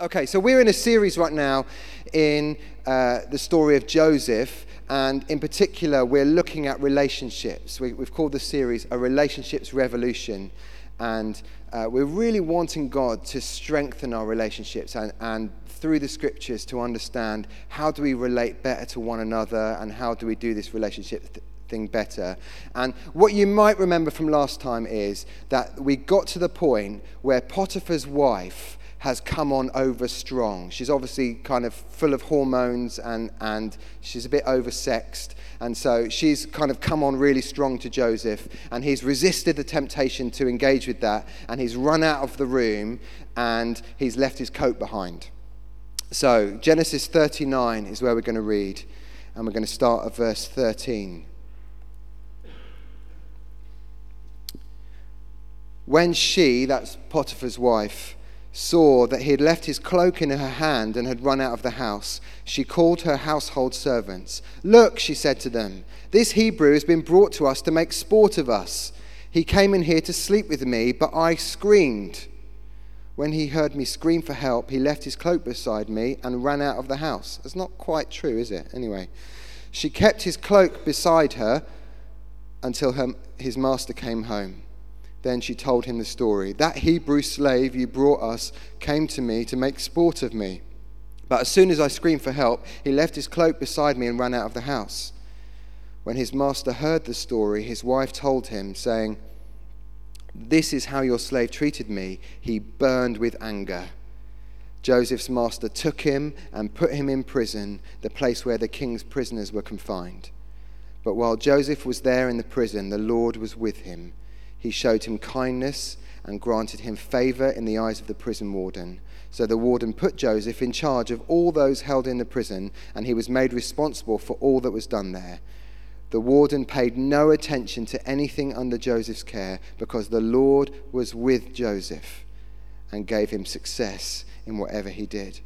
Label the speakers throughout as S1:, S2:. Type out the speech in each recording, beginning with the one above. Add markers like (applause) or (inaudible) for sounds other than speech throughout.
S1: Okay, so we're in a series right now in uh, the story of Joseph, and in particular, we're looking at relationships. We, have called the series A Relationships Revolution, and uh, we're really wanting God to strengthen our relationships and, and through the scriptures to understand how do we relate better to one another and how do we do this relationship th- thing better. And what you might remember from last time is that we got to the point where Potiphar's wife has come on over strong. She's obviously kind of full of hormones and, and she's a bit oversexed. And so she's kind of come on really strong to Joseph. And he's resisted the temptation to engage with that. And he's run out of the room and he's left his coat behind. So Genesis 39 is where we're going to read. And we're going to start at verse 13. When she, that's Potiphar's wife, saw that he had left his cloak in her hand and had run out of the house, she called her household servants. Look, she said to them, this Hebrew has been brought to us to make sport of us. He came in here to sleep with me, but I screamed. When he heard me scream for help, he left his cloak beside me and ran out of the house. That's not quite true, is it? Anyway, she kept his cloak beside her until her, his master came home. Then she told him the story. That Hebrew slave you brought us came to me to make sport of me. But as soon as I screamed for help, he left his cloak beside me and ran out of the house. When his master heard the story, his wife told him, saying, This is how your slave treated me. He burned with anger. Joseph's master took him and put him in prison, the place where the king's prisoners were confined. But while Joseph was there in the prison, the Lord was with him he showed him kindness and granted him favor in the eyes of the prison warden. So the warden put Joseph in charge of all those held in the prison, and he was made responsible for all that was done there. The warden paid no attention to anything under Joseph's care because the Lord was with Joseph and gave him success in whatever he did.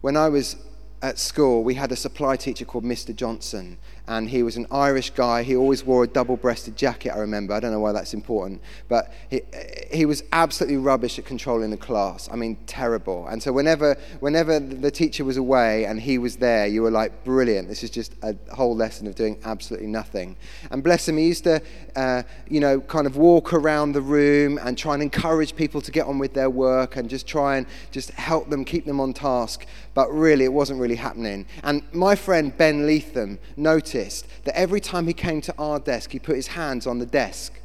S1: When I was at school, we had a supply teacher called Mr. Johnson, and he was an Irish guy. He always wore a double breasted jacket, I remember. I don't know why that's important. But he, he was absolutely rubbish at controlling the class. I mean, terrible. And so, whenever, whenever the teacher was away and he was there, you were like, brilliant. This is just a whole lesson of doing absolutely nothing. And bless him, he used to, uh, you know, kind of walk around the room and try and encourage people to get on with their work and just try and just help them, keep them on task. But really, it wasn't really happening. And my friend Ben Leatham noticed noticed that every time he came to our desk, he put his hands on the desk.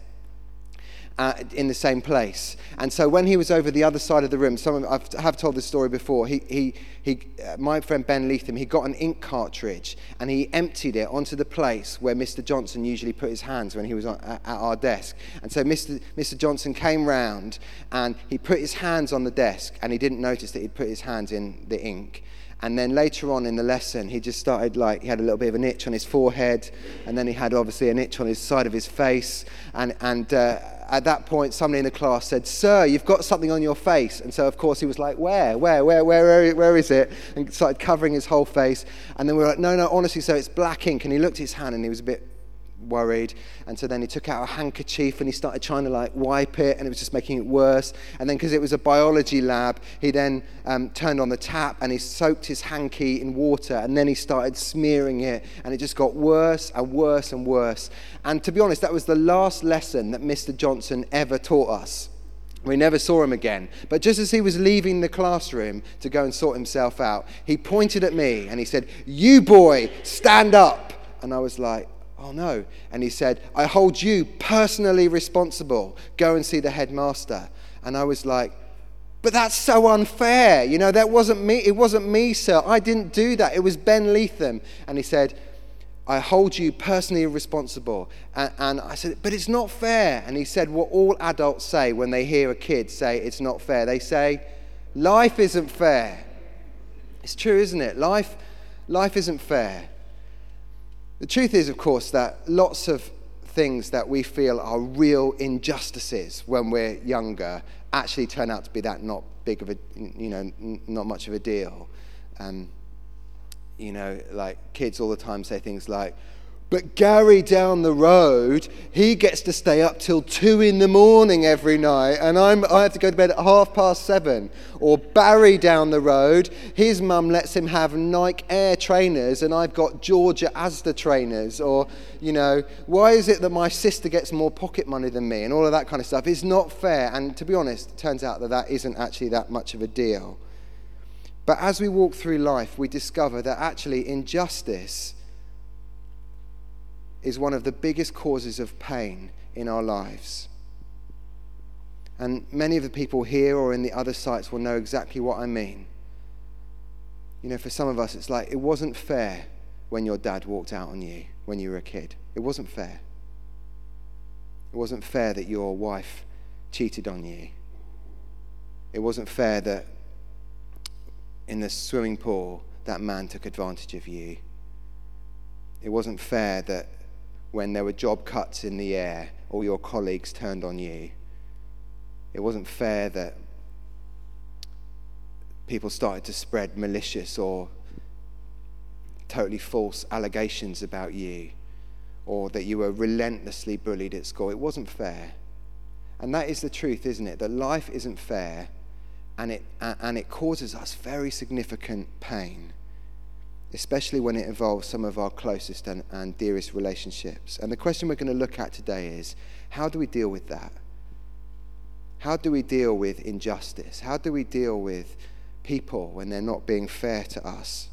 S1: Uh, in the same place. And so when he was over the other side of the room, some of, I have told this story before. He, he, he, uh, my friend Ben Leatham, he got an ink cartridge and he emptied it onto the place where Mr. Johnson usually put his hands when he was on, at our desk. And so Mr. Mr. Johnson came round and he put his hands on the desk and he didn't notice that he'd put his hands in the ink. And then later on in the lesson, he just started like, he had a little bit of an itch on his forehead, and then he had obviously an itch on his side of his face. And, and uh, at that point, somebody in the class said, Sir, you've got something on your face. And so, of course, he was like, Where? Where? Where? Where, where, where is it? And started covering his whole face. And then we were like, No, no, honestly, so it's black ink. And he looked at his hand and he was a bit worried. And so then he took out a handkerchief and he started trying to like wipe it, and it was just making it worse. And then, because it was a biology lab, he then um, turned on the tap and he soaked his hanky in water, and then he started smearing it, and it just got worse and worse and worse. And to be honest, that was the last lesson that Mr. Johnson ever taught us. We never saw him again. But just as he was leaving the classroom to go and sort himself out, he pointed at me and he said, You boy, stand up. And I was like, Oh no. And he said, I hold you personally responsible. Go and see the headmaster. And I was like, but that's so unfair. You know, that wasn't me. It wasn't me, sir. I didn't do that. It was Ben Leatham. And he said, I hold you personally responsible. And, and, I said, but it's not fair. And he said, what all adults say when they hear a kid say it's not fair. They say, life isn't fair. It's true, isn't it? Life, life isn't fair. The truth is, of course, that lots of things that we feel are real injustices when we're younger actually turn out to be that not big of a, you know, not much of a deal. Um, you know, like kids all the time say things like, But Gary down the road, he gets to stay up till two in the morning every night, and I'm, I have to go to bed at half past seven. Or Barry down the road, his mum lets him have Nike Air trainers, and I've got George at Asda trainers. Or, you know, why is it that my sister gets more pocket money than me, and all of that kind of stuff? It's not fair. And to be honest, it turns out that that isn't actually that much of a deal. But as we walk through life, we discover that actually injustice is one of the biggest causes of pain in our lives. And many of the people here or in the other sites will know exactly what I mean. You know, for some of us, it's like it wasn't fair when your dad walked out on you when you were a kid. It wasn't fair. It wasn't fair that your wife cheated on you. It wasn't fair that in the swimming pool that man took advantage of you. It wasn't fair that when there were job cuts in the air, all your colleagues turned on you. It wasn't fair that people started to spread malicious or totally false allegations about you, or that you were relentlessly bullied at school. It wasn't fair. And that is the truth, isn't it? That life isn't fair, and it, and it causes us very significant pain especially when it involves some of our closest and, and dearest relationships. And the question we're going to look at today is how do we deal with that? How do we deal with injustice? How do we deal with people when they're not being fair to us?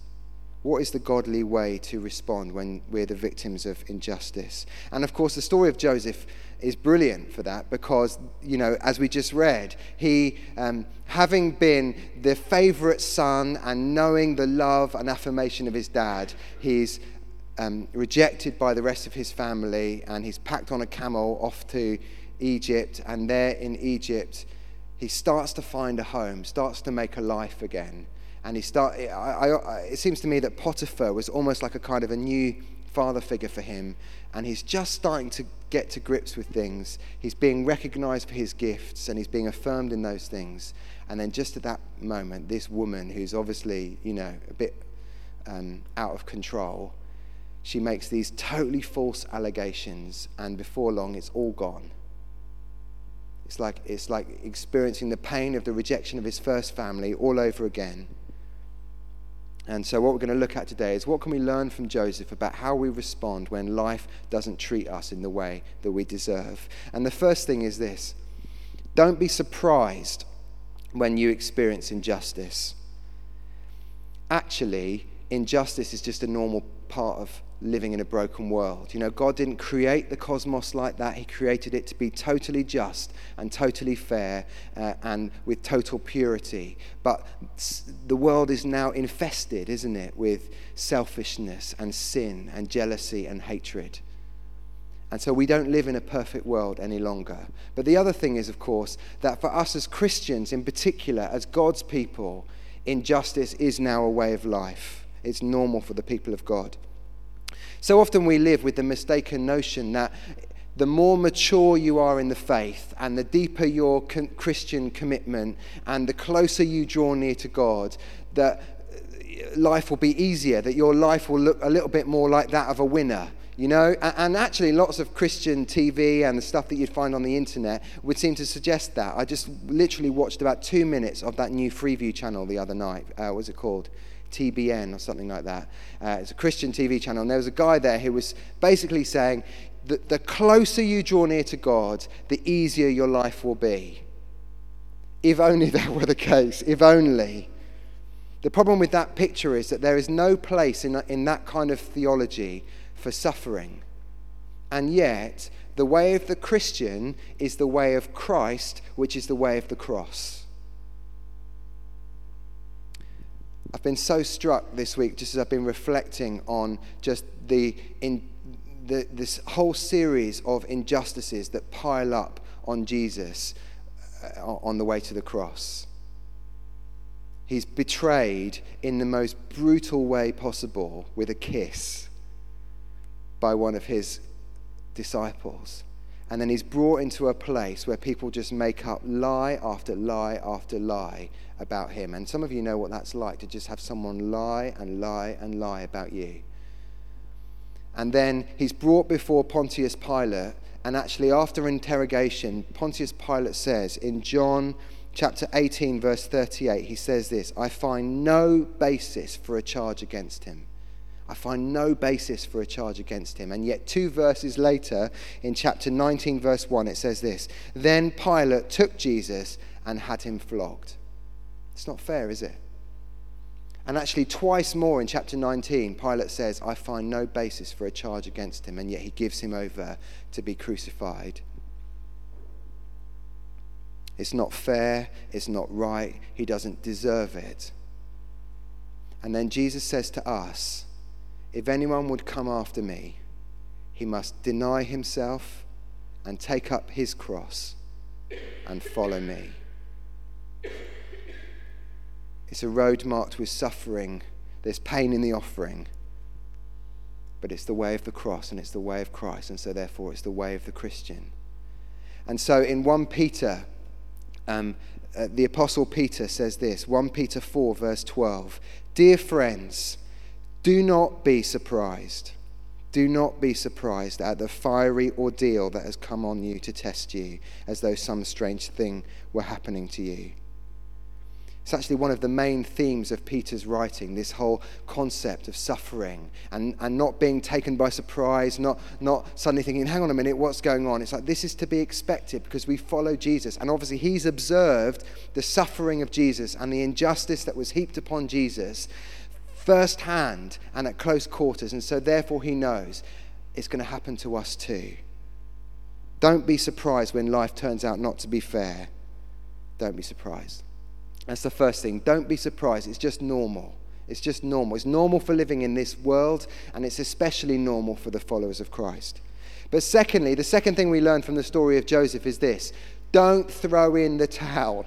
S1: What is the godly way to respond when we're the victims of injustice? And of course, the story of Joseph is brilliant for that because, you know, as we just read, he, um, having been the favorite son and knowing the love and affirmation of his dad, he's um, rejected by the rest of his family and he's packed on a camel off to Egypt. And there in Egypt, he starts to find a home, starts to make a life again. And he start, I, I, it seems to me that Potiphar was almost like a kind of a new father figure for him. And he's just starting to get to grips with things. He's being recognized for his gifts and he's being affirmed in those things. And then just at that moment, this woman, who's obviously, you know, a bit um, out of control, she makes these totally false allegations, and before long, it's all gone. It's like, it's like experiencing the pain of the rejection of his first family all over again. And so, what we're going to look at today is what can we learn from Joseph about how we respond when life doesn't treat us in the way that we deserve. And the first thing is this don't be surprised when you experience injustice. Actually, injustice is just a normal part of living in a broken world. You know, God didn't create the cosmos like that. He created it to be totally just and totally fair uh, and with total purity. But the world is now infested, isn't it, with selfishness and sin and jealousy and hatred. And so we don't live in a perfect world any longer. But the other thing is, of course, that for us as Christians, in particular, as God's people, injustice is now a way of life. It's normal for the people of God. So often we live with the mistaken notion that the more mature you are in the faith and the deeper your Christian commitment and the closer you draw near to God, that life will be easier, that your life will look a little bit more like that of a winner. You know, and actually, lots of Christian TV and the stuff that you'd find on the internet would seem to suggest that. I just literally watched about two minutes of that new Freeview channel the other night. Uh, what was it called? TBN or something like that. Uh, it's a Christian TV channel. And there was a guy there who was basically saying that the closer you draw near to God, the easier your life will be. If only (laughs) that were the case. If only. The problem with that picture is that there is no place in, in that kind of theology for suffering. And yet, the way of the Christian is the way of Christ, which is the way of the cross. I've been so struck this week, just as I've been reflecting on just the, in, the, this whole series of injustices that pile up on Jesus uh, on the way to the cross. He's betrayed in the most brutal way possible with a kiss by one of his disciples. And then he's brought into a place where people just make up lie after lie after lie about him. And some of you know what that's like to just have someone lie and lie and lie about you. And then he's brought before Pontius Pilate. And actually, after interrogation, Pontius Pilate says in John chapter 18, verse 38, he says this I find no basis for a charge against him. I find no basis for a charge against him. And yet, two verses later, in chapter 19, verse 1, it says this Then Pilate took Jesus and had him flogged. It's not fair, is it? And actually, twice more in chapter 19, Pilate says, I find no basis for a charge against him, and yet he gives him over to be crucified. It's not fair, it's not right, he doesn't deserve it. And then Jesus says to us, If anyone would come after me, he must deny himself and take up his cross and follow me. It's a road marked with suffering. There's pain in the offering. But it's the way of the cross and it's the way of Christ. And so, therefore, it's the way of the Christian. And so, in 1 Peter, um, uh, the Apostle Peter says this 1 Peter 4, verse 12 Dear friends, do not be surprised. Do not be surprised at the fiery ordeal that has come on you to test you, as though some strange thing were happening to you. It's actually one of the main themes of Peter's writing, this whole concept of suffering and, and not being taken by surprise, not, not suddenly thinking, hang on a minute, what's going on? It's like this is to be expected because we follow Jesus. And obviously, he's observed the suffering of Jesus and the injustice that was heaped upon Jesus firsthand and at close quarters. And so, therefore, he knows it's going to happen to us too. Don't be surprised when life turns out not to be fair. Don't be surprised. That's the first thing. Don't be surprised. It's just normal. It's just normal. It's normal for living in this world, and it's especially normal for the followers of Christ. But secondly, the second thing we learn from the story of Joseph is this don't throw in the towel.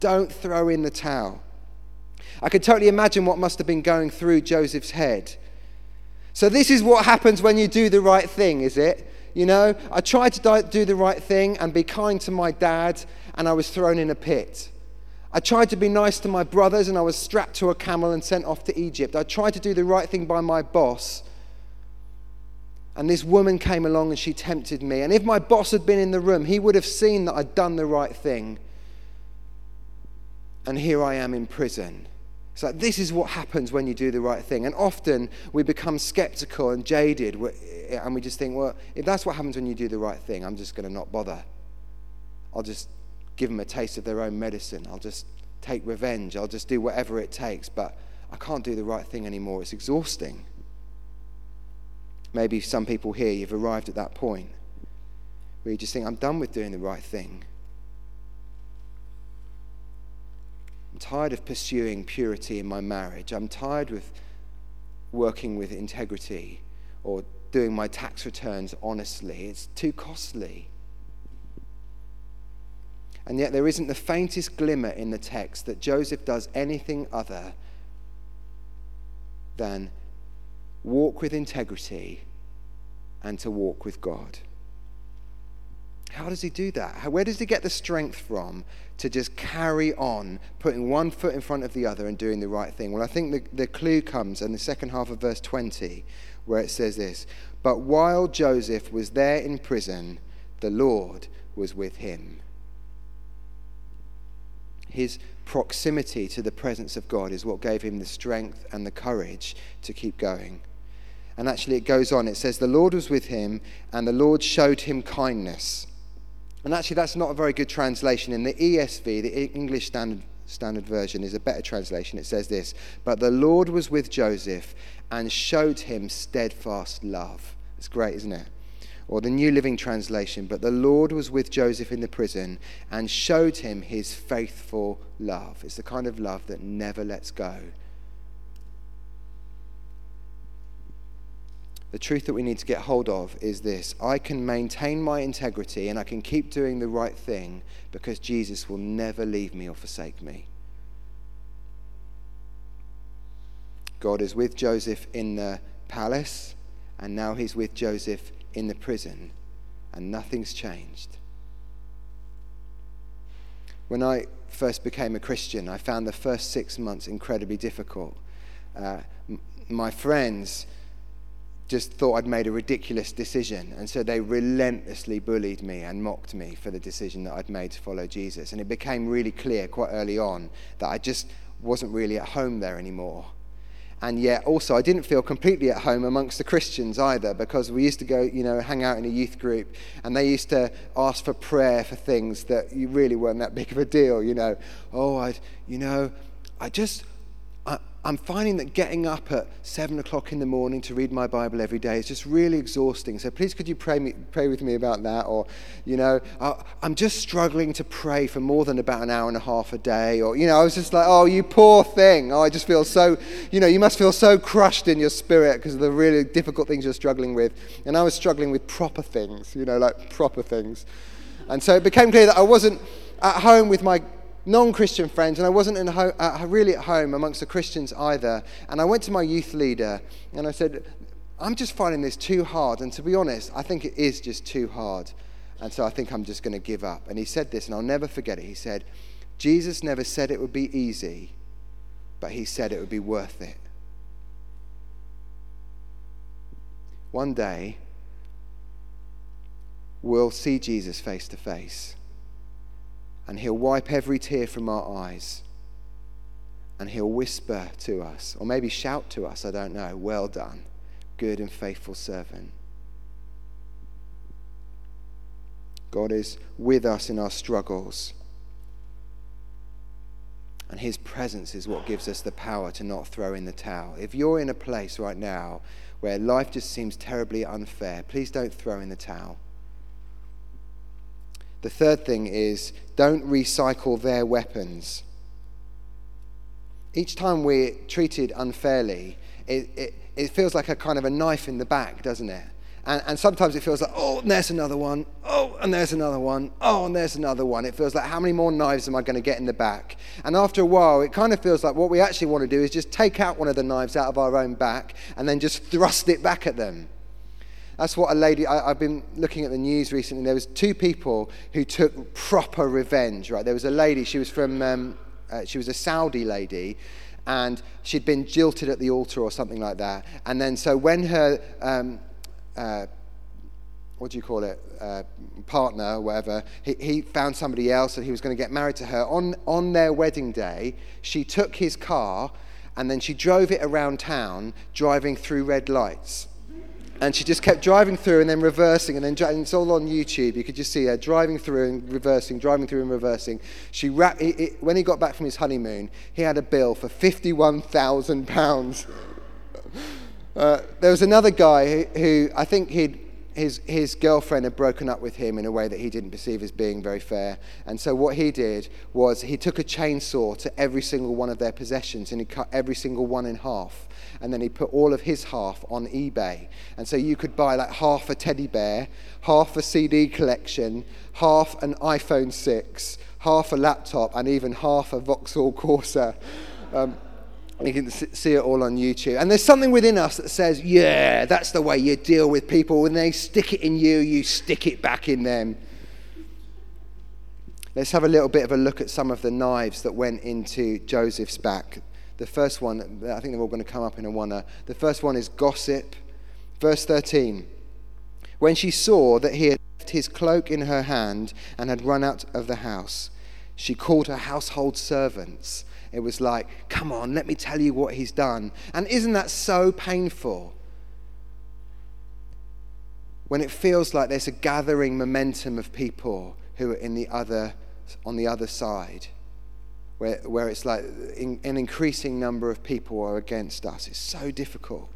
S1: Don't throw in the towel. I can totally imagine what must have been going through Joseph's head. So, this is what happens when you do the right thing, is it? You know, I tried to do the right thing and be kind to my dad, and I was thrown in a pit. I tried to be nice to my brothers and I was strapped to a camel and sent off to Egypt. I tried to do the right thing by my boss. And this woman came along and she tempted me. And if my boss had been in the room, he would have seen that I'd done the right thing. And here I am in prison. It's like this is what happens when you do the right thing. And often we become skeptical and jaded. Eh, and we just think, well, if that's what happens when you do the right thing, I'm just going to not bother. I'll just give them a taste of their own medicine. I'll just take revenge. I'll just do whatever it takes. But I can't do the right thing anymore. It's exhausting. Maybe some people here, you've arrived at that point where you just think, I'm done with doing the right thing. I'm tired of pursuing purity in my marriage. I'm tired with working with integrity or doing my tax returns honestly. It's too costly. And yet, there isn't the faintest glimmer in the text that Joseph does anything other than walk with integrity and to walk with God. How does he do that? Where does he get the strength from to just carry on, putting one foot in front of the other and doing the right thing? Well, I think the, the clue comes in the second half of verse 20, where it says this But while Joseph was there in prison, the Lord was with him his proximity to the presence of God is what gave him the strength and the courage to keep going. And actually, it goes on. It says, The Lord was with him, and the Lord showed him kindness. And actually, that's not a very good translation. In the ESV, the English Standard, Standard Version, is a better translation. It says this But the Lord was with Joseph and showed him steadfast love. It's great, isn't it? or the New Living Translation, but the Lord was with Joseph in the prison and showed him his faithful love. It's the kind of love that never lets go. The truth that we need to get hold of is this I can maintain my integrity and I can keep doing the right thing because Jesus will never leave me or forsake me. God is with Joseph in the palace, and now he's with Joseph in the prison, and nothing's changed. When I first became a Christian, I found the first six months incredibly difficult. Uh, m- my friends just thought I'd made a ridiculous decision. And so they relentlessly bullied me and mocked me for the decision that I'd made to follow Jesus. And it became really clear quite early on that I just wasn't really at home there anymore. And yet, also, I didn't feel completely at home amongst the Christians either, because we used to go, you know, hang out in a youth group, and they used to ask for prayer for things that you really weren't that big of a deal, you know. Oh, I'd, you know, I just, I'm finding that getting up at seven o'clock in the morning to read my Bible every day is just really exhausting. So please, could you pray, me, pray with me about that? Or, you know, I'm just struggling to pray for more than about an hour and a half a day. Or, you know, I was just like, oh, you poor thing. Oh, I just feel so, you know, you must feel so crushed in your spirit because of the really difficult things you're struggling with. And I was struggling with proper things, you know, like proper things. And so it became clear that I wasn't at home with my non Christian friends, and I wasn't ho- uh, really at home amongst the Christians either. And I went to my youth leader and I said, I'm just finding this too hard. And to be honest, I think it is just too hard. And so I think I'm just going to give up. And he said this, and I'll never forget it. He said, Jesus never said it would be easy, but he said it would be worth it. One day, we'll see Jesus face to face and He'll wipe every tear from our eyes. And He'll whisper to us, or maybe shout to us, I don't know, well done, good and faithful servant. God is with us in our struggles. And His presence is what gives us the power to not throw in the towel. If you're in a place right now where life just seems terribly unfair, please don't throw in the towel. The third thing is don't recycle their weapons. Each time we're treated unfairly, it, it, it feels like a kind of a knife in the back, doesn't it? And, and, sometimes it feels like, oh, and there's another one. Oh, and there's another one. Oh, and there's another one. It feels like, how many more knives am I going to get in the back? And after a while, it kind of feels like what we actually want to do is just take out one of the knives out of our own back and then just thrust it back at them. That's what a lady, I, have been looking at the news recently. There was two people who took proper revenge, right? There was a lady, she was from, um, uh, she was a Saudi lady, and she'd been jilted at the altar or something like that. And then, so when her, um, uh, what do you call it, uh, partner whatever, he, he found somebody else and he was going to get married to her. On, on their wedding day, she took his car and then she drove it around town, driving through red lights. And she just kept driving through and then reversing, and then and it's all on YouTube. You could just see her driving through and reversing, driving through and reversing. She ra- it, it, when he got back from his honeymoon, he had a bill for fifty-one thousand pounds. (laughs) Uh, there was another guy who, who I think he'd his, his girlfriend had broken up with him in a way that he didn't perceive as being very fair. And so what he did was he took a chainsaw to every single one of their possessions and he cut every single one in half. And then he put all of his half on eBay. And so you could buy like half a teddy bear, half a CD collection, half an iPhone 6, half a laptop, and even half a Vauxhall Corsa. Um, you can see it all on YouTube. And there's something within us that says, yeah, that's the way you deal with people. When they stick it in you, you stick it back in them. Let's have a little bit of a look at some of the knives that went into Joseph's back. The first one, I think they're all going to come up in a one. The first one is gossip. Verse 13. When she saw that he had left his cloak in her hand and had run out of the house, she called her household servants it was like, come on, let me tell you what he's done. And isn't that so painful? When it feels like there's a gathering momentum of people who are in the other, on the other side, where, where it's like in, an increasing number of people are against us. It's so difficult.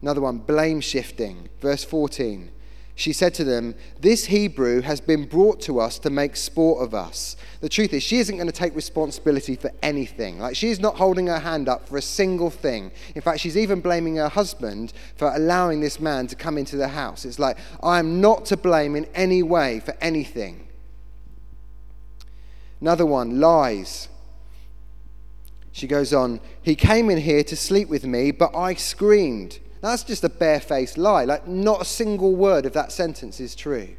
S1: Another one, blame shifting. Verse 14. She said to them, This Hebrew has been brought to us to make sport of us. The truth is, she isn't going to take responsibility for anything. Like, she's not holding her hand up for a single thing. In fact, she's even blaming her husband for allowing this man to come into the house. It's like, I am not to blame in any way for anything. Another one, lies. She goes on, He came in here to sleep with me, but I screamed. That's just a barefaced lie. Like, not a single word of that sentence is true.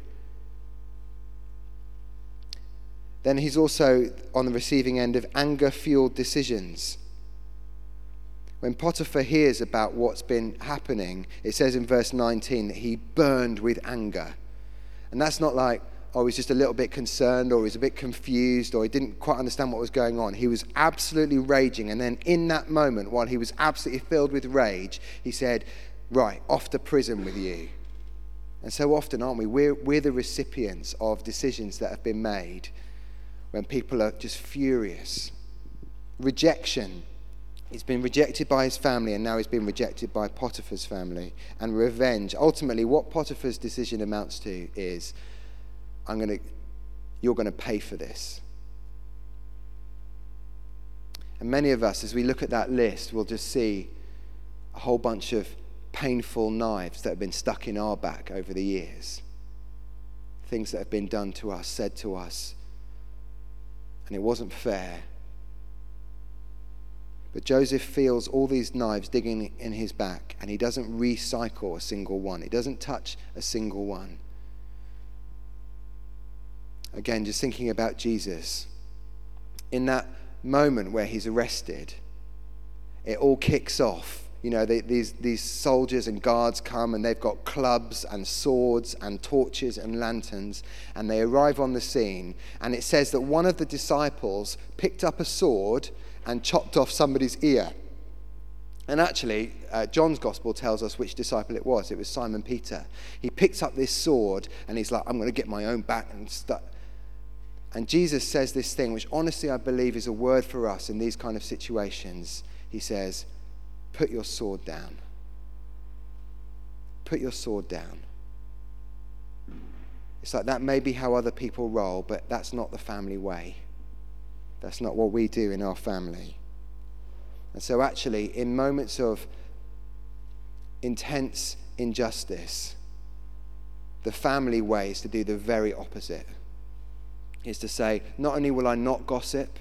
S1: Then he's also on the receiving end of anger fueled decisions. when Potiphar hears about what's been happening, it says in verse 19 that he burned with anger. And that's not like, oh, was just a little bit concerned or was a bit confused or he didn't quite understand what was going on. He was absolutely raging. And then in that moment, while he was absolutely filled with rage, he said, Right, off to prison with you. And so often, aren't we? We're, we're the recipients of decisions that have been made when people are just furious. Rejection. He's been rejected by his family, and now he's been rejected by Potiphar's family. And revenge. Ultimately, what Potiphar's decision amounts to is I'm going to, you're going to pay for this. And many of us, as we look at that list, will just see a whole bunch of painful knives that have been stuck in our back over the years. Things that have been done to us, said to us, and it wasn't fair. But Joseph feels all these knives digging in his back, and he doesn't recycle a single one. He doesn't touch a single one. Again, just thinking about Jesus. In that moment where he's arrested, it all kicks off. You know, they, these, these soldiers and guards come and they've got clubs and swords and torches and lanterns, and they arrive on the scene. And it says that one of the disciples picked up a sword and chopped off somebody's ear. And actually, uh, John's gospel tells us which disciple it was. It was Simon Peter. He picks up this sword and he's like, I'm going to get my own back and stuff. And Jesus says this thing, which honestly I believe is a word for us in these kind of situations. He says, Put your sword down. Put your sword down. It's like that may be how other people roll, but that's not the family way. That's not what we do in our family. And so, actually, in moments of intense injustice, the family way is to do the very opposite is to say, not only will I not gossip,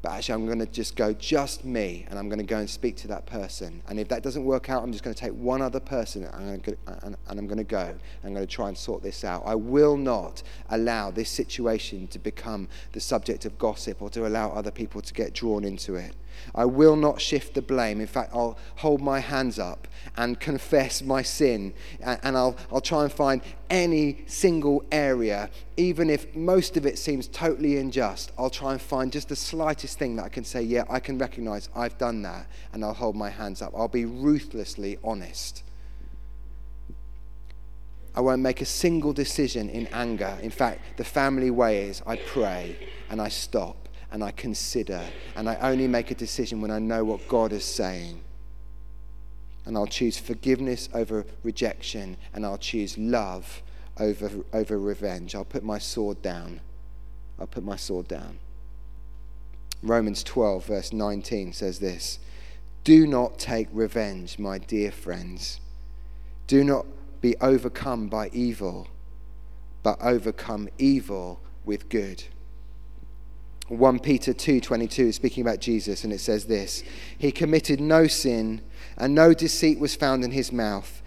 S1: but actually I'm going to just go just me and I'm going to go and speak to that person. And if that doesn't work out, I'm just going to take one other person and I'm going to, and, I'm going to go. I'm going to try and sort this out. I will not allow this situation to become the subject of gossip or to allow other people to get drawn into it. I will not shift the blame. In fact, I'll hold my hands up and confess my sin. And I'll, I'll try and find any single area, even if most of it seems totally unjust. I'll try and find just the slightest thing that I can say, yeah, I can recognize I've done that. And I'll hold my hands up. I'll be ruthlessly honest. I won't make a single decision in anger. In fact, the family way is I pray and I stop and I consider, and I only make a decision when I know what God is saying. And I'll choose forgiveness over rejection, and I'll choose love over, over revenge. I'll put my sword down. I'll put my sword down. Romans 12, verse 19 says this Do not take revenge, my dear friends. Do not be overcome by evil, but overcome evil with good. 1 Peter 2:22 is speaking about Jesus and it says this he committed no sin and no deceit was found in his mouth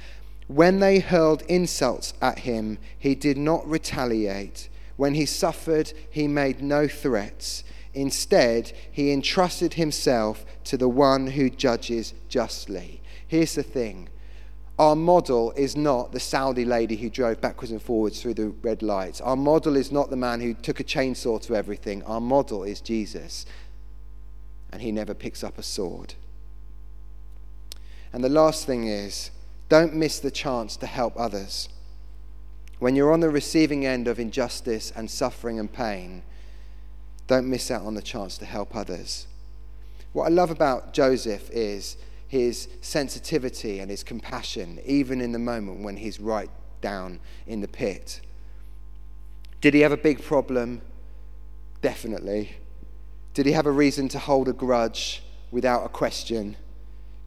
S1: when they hurled insults at him he did not retaliate when he suffered he made no threats instead he entrusted himself to the one who judges justly here's the thing our model is not the Saudi lady who drove backwards and forwards through the red lights. Our model is not the man who took a chainsaw to everything. Our model is Jesus. And he never picks up a sword. And the last thing is don't miss the chance to help others. When you're on the receiving end of injustice and suffering and pain, don't miss out on the chance to help others. What I love about Joseph is his sensitivity and his compassion, even in the moment when he's right down in the pit. Did he have a big problem? Definitely. Did he have a reason to hold a grudge without a question?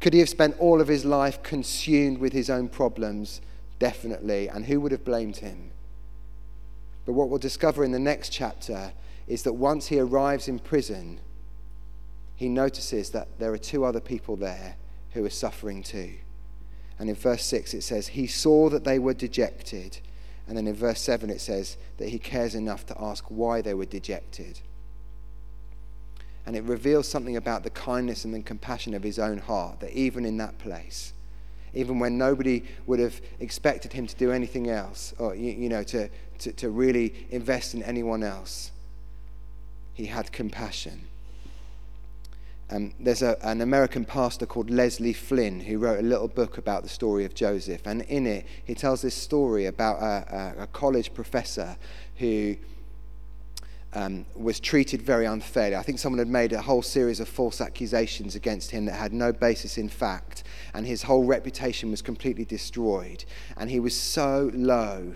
S1: Could he have spent all of his life consumed with his own problems? Definitely. And who would have blamed him? But what we'll discover in the next chapter is that once he arrives in prison, he notices that there are two other people there who are suffering too. And in verse 6 it says, He saw that they were dejected. And then in verse 7 it says that he cares enough to ask why they were dejected. And it reveals something about the kindness and the compassion of his own heart that even in that place, even when nobody would have expected him to do anything else or, you, you know, to, to, to really invest in anyone else, he had compassion. Um, there's a, an American pastor called Leslie Flynn who wrote a little book about the story of Joseph. And in it, he tells this story about a, a, a college professor who um, was treated very unfairly. I think someone had made a whole series of false accusations against him that had no basis in fact, and his whole reputation was completely destroyed. And he was so low.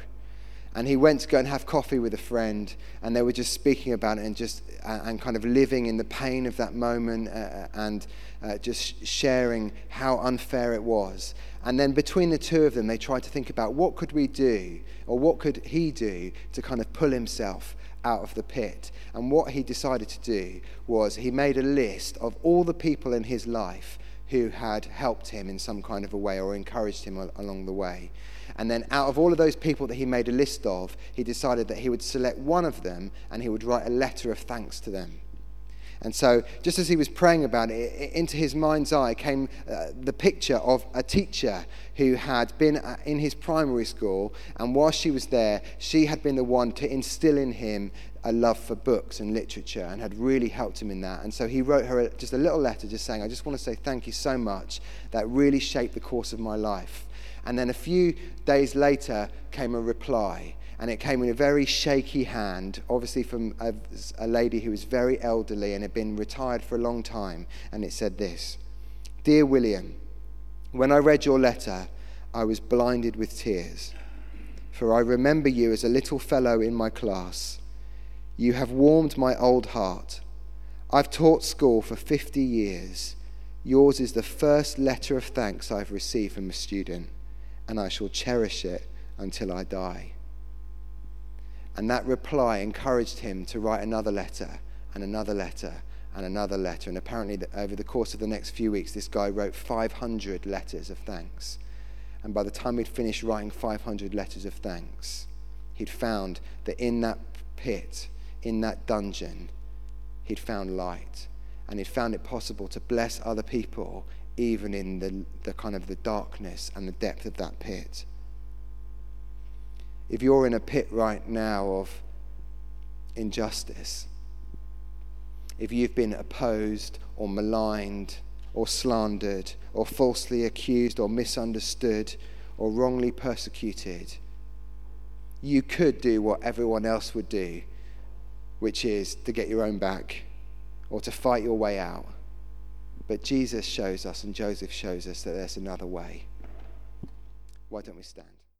S1: And he went to go and have coffee with a friend, and they were just speaking about it and just uh, and kind of living in the pain of that moment uh, uh and uh, just sharing how unfair it was. And then between the two of them, they tried to think about what could we do, or what could he do to kind of pull himself out of the pit. And what he decided to do was he made a list of all the people in his life who had helped him in some kind of a way or encouraged him along the way. And then, out of all of those people that he made a list of, he decided that he would select one of them and he would write a letter of thanks to them. And so, just as he was praying about it, into his mind's eye came uh, the picture of a teacher who had been uh, in his primary school, and while she was there, she had been the one to instill in him a love for books and literature and had really helped him in that. And so he wrote her just a little letter just saying, I just want to say thank you so much. That really shaped the course of my life. And then a few days later came a reply and it came in a very shaky hand, obviously from a, a, lady who was very elderly and had been retired for a long time. And it said this Dear William, when I read your letter, I was blinded with tears. For I remember you as a little fellow in my class. You have warmed my old heart. I've taught school for 50 years. Yours is the first letter of thanks I've received from a student, and I shall cherish it until I die. And that reply encouraged him to write another letter and another letter and another letter. And apparently, over the course of the next few weeks, this guy wrote 500 letters of thanks. And by the time he'd finished writing 500 letters of thanks, he'd found that in that pit, in that dungeon, he'd found light. And he'd found it possible to bless other people even in the, the kind of the darkness and the depth of that pit if you're in a pit right now of injustice, if you've been opposed or maligned or slandered or falsely accused or misunderstood or wrongly persecuted, you could do what everyone else would do, which is to get your own back or to fight your way out. But Jesus shows us and Joseph shows us that there's another way. Why don't we stand?